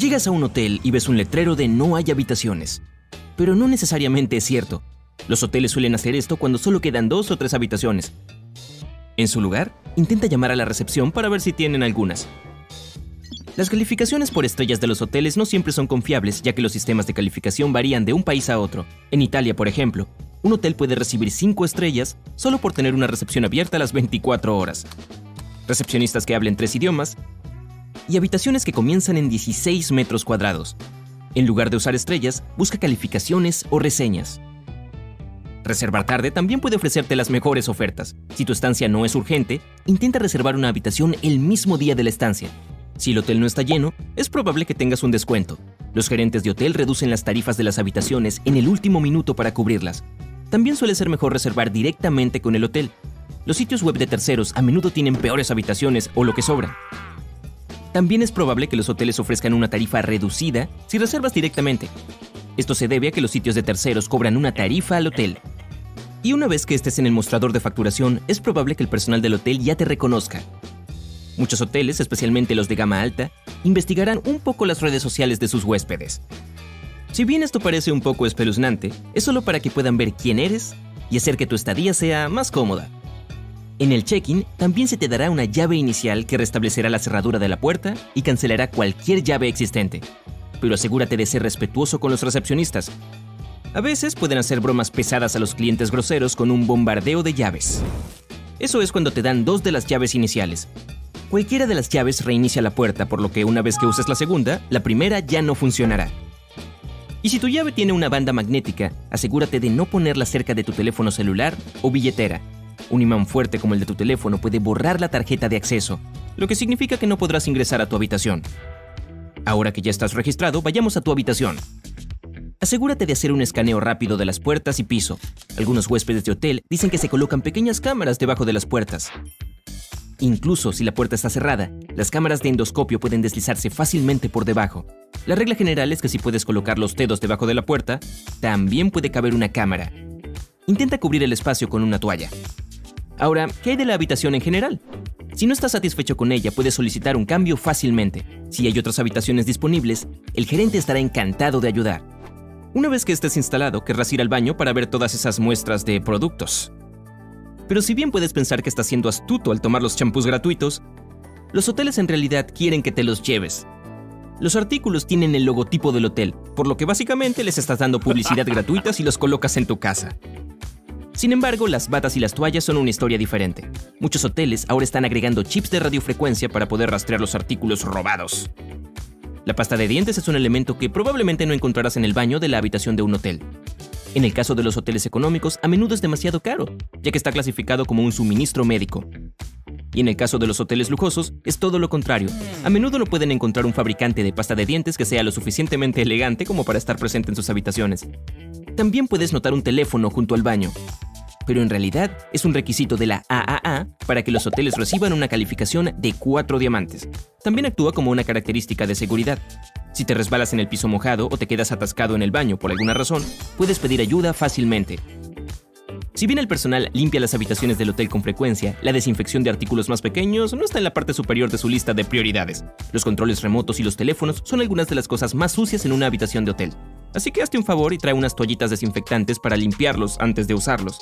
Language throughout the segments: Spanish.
Llegas a un hotel y ves un letrero de no hay habitaciones. Pero no necesariamente es cierto. Los hoteles suelen hacer esto cuando solo quedan dos o tres habitaciones. En su lugar, intenta llamar a la recepción para ver si tienen algunas. Las calificaciones por estrellas de los hoteles no siempre son confiables, ya que los sistemas de calificación varían de un país a otro. En Italia, por ejemplo, un hotel puede recibir 5 estrellas solo por tener una recepción abierta a las 24 horas. Recepcionistas que hablen tres idiomas y habitaciones que comienzan en 16 metros cuadrados. En lugar de usar estrellas, busca calificaciones o reseñas. Reservar tarde también puede ofrecerte las mejores ofertas. Si tu estancia no es urgente, intenta reservar una habitación el mismo día de la estancia. Si el hotel no está lleno, es probable que tengas un descuento. Los gerentes de hotel reducen las tarifas de las habitaciones en el último minuto para cubrirlas. También suele ser mejor reservar directamente con el hotel. Los sitios web de terceros a menudo tienen peores habitaciones o lo que sobra. También es probable que los hoteles ofrezcan una tarifa reducida si reservas directamente. Esto se debe a que los sitios de terceros cobran una tarifa al hotel. Y una vez que estés en el mostrador de facturación, es probable que el personal del hotel ya te reconozca. Muchos hoteles, especialmente los de gama alta, investigarán un poco las redes sociales de sus huéspedes. Si bien esto parece un poco espeluznante, es solo para que puedan ver quién eres y hacer que tu estadía sea más cómoda. En el check-in también se te dará una llave inicial que restablecerá la cerradura de la puerta y cancelará cualquier llave existente. Pero asegúrate de ser respetuoso con los recepcionistas. A veces pueden hacer bromas pesadas a los clientes groseros con un bombardeo de llaves. Eso es cuando te dan dos de las llaves iniciales. Cualquiera de las llaves reinicia la puerta, por lo que una vez que uses la segunda, la primera ya no funcionará. Y si tu llave tiene una banda magnética, asegúrate de no ponerla cerca de tu teléfono celular o billetera, un imán fuerte como el de tu teléfono puede borrar la tarjeta de acceso, lo que significa que no podrás ingresar a tu habitación. Ahora que ya estás registrado, vayamos a tu habitación. Asegúrate de hacer un escaneo rápido de las puertas y piso. Algunos huéspedes de hotel dicen que se colocan pequeñas cámaras debajo de las puertas. Incluso si la puerta está cerrada, las cámaras de endoscopio pueden deslizarse fácilmente por debajo. La regla general es que si puedes colocar los dedos debajo de la puerta, también puede caber una cámara. Intenta cubrir el espacio con una toalla. Ahora, ¿qué hay de la habitación en general? Si no estás satisfecho con ella, puedes solicitar un cambio fácilmente. Si hay otras habitaciones disponibles, el gerente estará encantado de ayudar. Una vez que estés instalado, querrás ir al baño para ver todas esas muestras de productos. Pero si bien puedes pensar que estás siendo astuto al tomar los champús gratuitos, los hoteles en realidad quieren que te los lleves. Los artículos tienen el logotipo del hotel, por lo que básicamente les estás dando publicidad gratuita si los colocas en tu casa. Sin embargo, las batas y las toallas son una historia diferente. Muchos hoteles ahora están agregando chips de radiofrecuencia para poder rastrear los artículos robados. La pasta de dientes es un elemento que probablemente no encontrarás en el baño de la habitación de un hotel. En el caso de los hoteles económicos, a menudo es demasiado caro, ya que está clasificado como un suministro médico. Y en el caso de los hoteles lujosos, es todo lo contrario. A menudo no pueden encontrar un fabricante de pasta de dientes que sea lo suficientemente elegante como para estar presente en sus habitaciones. También puedes notar un teléfono junto al baño, pero en realidad es un requisito de la AAA para que los hoteles reciban una calificación de 4 diamantes. También actúa como una característica de seguridad. Si te resbalas en el piso mojado o te quedas atascado en el baño por alguna razón, puedes pedir ayuda fácilmente. Si bien el personal limpia las habitaciones del hotel con frecuencia, la desinfección de artículos más pequeños no está en la parte superior de su lista de prioridades. Los controles remotos y los teléfonos son algunas de las cosas más sucias en una habitación de hotel. Así que hazte un favor y trae unas toallitas desinfectantes para limpiarlos antes de usarlos.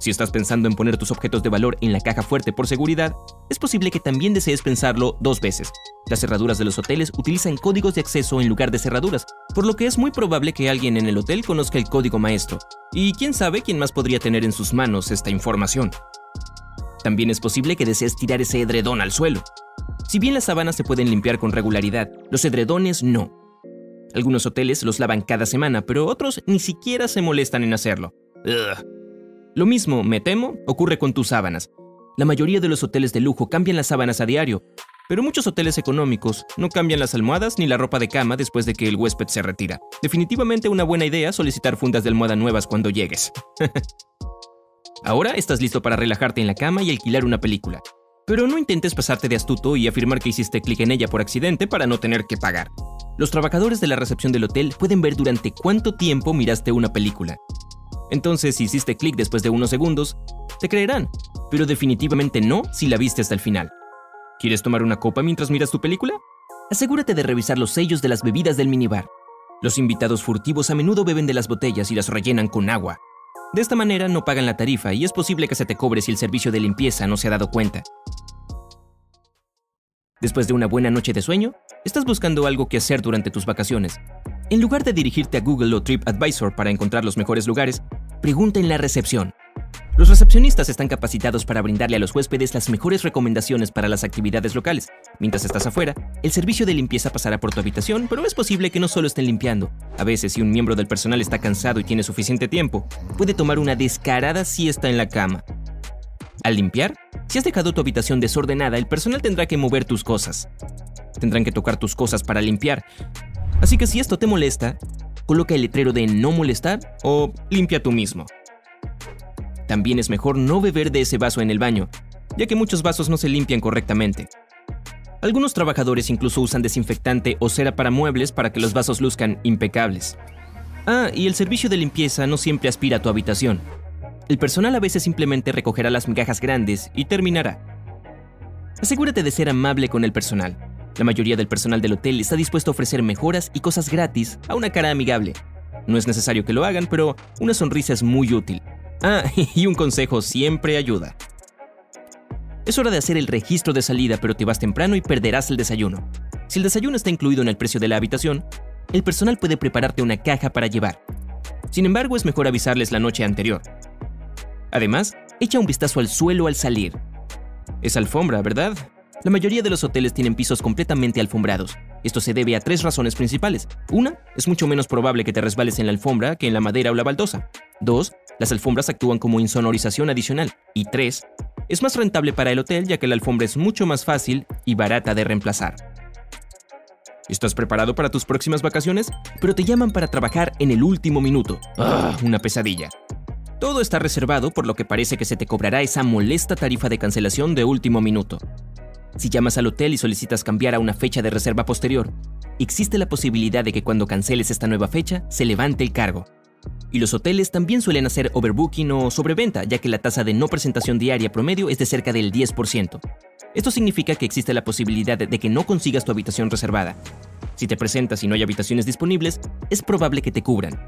Si estás pensando en poner tus objetos de valor en la caja fuerte por seguridad, es posible que también desees pensarlo dos veces. Las cerraduras de los hoteles utilizan códigos de acceso en lugar de cerraduras, por lo que es muy probable que alguien en el hotel conozca el código maestro. Y quién sabe quién más podría tener en sus manos esta información. También es posible que desees tirar ese edredón al suelo. Si bien las sábanas se pueden limpiar con regularidad, los edredones no. Algunos hoteles los lavan cada semana, pero otros ni siquiera se molestan en hacerlo. Lo mismo, me temo, ocurre con tus sábanas. La mayoría de los hoteles de lujo cambian las sábanas a diario, pero muchos hoteles económicos no cambian las almohadas ni la ropa de cama después de que el huésped se retira. Definitivamente una buena idea solicitar fundas de almohada nuevas cuando llegues. Ahora estás listo para relajarte en la cama y alquilar una película. Pero no intentes pasarte de astuto y afirmar que hiciste clic en ella por accidente para no tener que pagar. Los trabajadores de la recepción del hotel pueden ver durante cuánto tiempo miraste una película. Entonces, si hiciste clic después de unos segundos, te creerán, pero definitivamente no si la viste hasta el final. ¿Quieres tomar una copa mientras miras tu película? asegúrate de revisar los sellos de las bebidas del minibar. Los invitados furtivos a menudo beben de las botellas y las rellenan con agua. De esta manera no pagan la tarifa y es posible que se te cobre si el servicio de limpieza no se ha dado cuenta. Después de una buena noche de sueño, estás buscando algo que hacer durante tus vacaciones. En lugar de dirigirte a Google o TripAdvisor para encontrar los mejores lugares, pregunta en la recepción. Los recepcionistas están capacitados para brindarle a los huéspedes las mejores recomendaciones para las actividades locales. Mientras estás afuera, el servicio de limpieza pasará por tu habitación, pero es posible que no solo estén limpiando. A veces, si un miembro del personal está cansado y tiene suficiente tiempo, puede tomar una descarada siesta en la cama. Al limpiar, si has dejado tu habitación desordenada, el personal tendrá que mover tus cosas. Tendrán que tocar tus cosas para limpiar. Así que si esto te molesta, coloca el letrero de no molestar o limpia tú mismo. También es mejor no beber de ese vaso en el baño, ya que muchos vasos no se limpian correctamente. Algunos trabajadores incluso usan desinfectante o cera para muebles para que los vasos luzcan impecables. Ah, y el servicio de limpieza no siempre aspira a tu habitación. El personal a veces simplemente recogerá las migajas grandes y terminará. Asegúrate de ser amable con el personal. La mayoría del personal del hotel está dispuesto a ofrecer mejoras y cosas gratis a una cara amigable. No es necesario que lo hagan, pero una sonrisa es muy útil. Ah, y un consejo siempre ayuda. Es hora de hacer el registro de salida, pero te vas temprano y perderás el desayuno. Si el desayuno está incluido en el precio de la habitación, el personal puede prepararte una caja para llevar. Sin embargo, es mejor avisarles la noche anterior. Además, echa un vistazo al suelo al salir. Es alfombra, ¿verdad? La mayoría de los hoteles tienen pisos completamente alfombrados. Esto se debe a tres razones principales. Una, es mucho menos probable que te resbales en la alfombra que en la madera o la baldosa. Dos, las alfombras actúan como insonorización adicional. Y 3. Es más rentable para el hotel ya que la alfombra es mucho más fácil y barata de reemplazar. ¿Estás preparado para tus próximas vacaciones? Pero te llaman para trabajar en el último minuto. ¡Ah! Una pesadilla. Todo está reservado por lo que parece que se te cobrará esa molesta tarifa de cancelación de último minuto. Si llamas al hotel y solicitas cambiar a una fecha de reserva posterior, existe la posibilidad de que cuando canceles esta nueva fecha se levante el cargo. Y los hoteles también suelen hacer overbooking o sobreventa, ya que la tasa de no presentación diaria promedio es de cerca del 10%. Esto significa que existe la posibilidad de que no consigas tu habitación reservada. Si te presentas y no hay habitaciones disponibles, es probable que te cubran.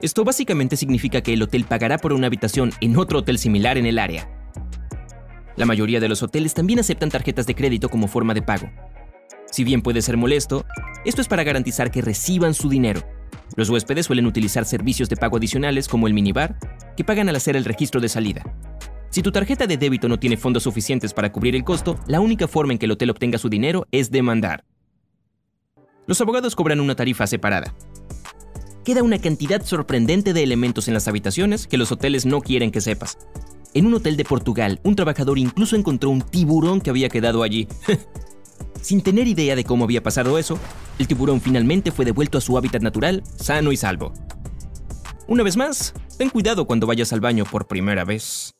Esto básicamente significa que el hotel pagará por una habitación en otro hotel similar en el área. La mayoría de los hoteles también aceptan tarjetas de crédito como forma de pago. Si bien puede ser molesto, esto es para garantizar que reciban su dinero. Los huéspedes suelen utilizar servicios de pago adicionales como el minibar, que pagan al hacer el registro de salida. Si tu tarjeta de débito no tiene fondos suficientes para cubrir el costo, la única forma en que el hotel obtenga su dinero es demandar. Los abogados cobran una tarifa separada. Queda una cantidad sorprendente de elementos en las habitaciones que los hoteles no quieren que sepas. En un hotel de Portugal, un trabajador incluso encontró un tiburón que había quedado allí. Sin tener idea de cómo había pasado eso, el tiburón finalmente fue devuelto a su hábitat natural, sano y salvo. Una vez más, ten cuidado cuando vayas al baño por primera vez.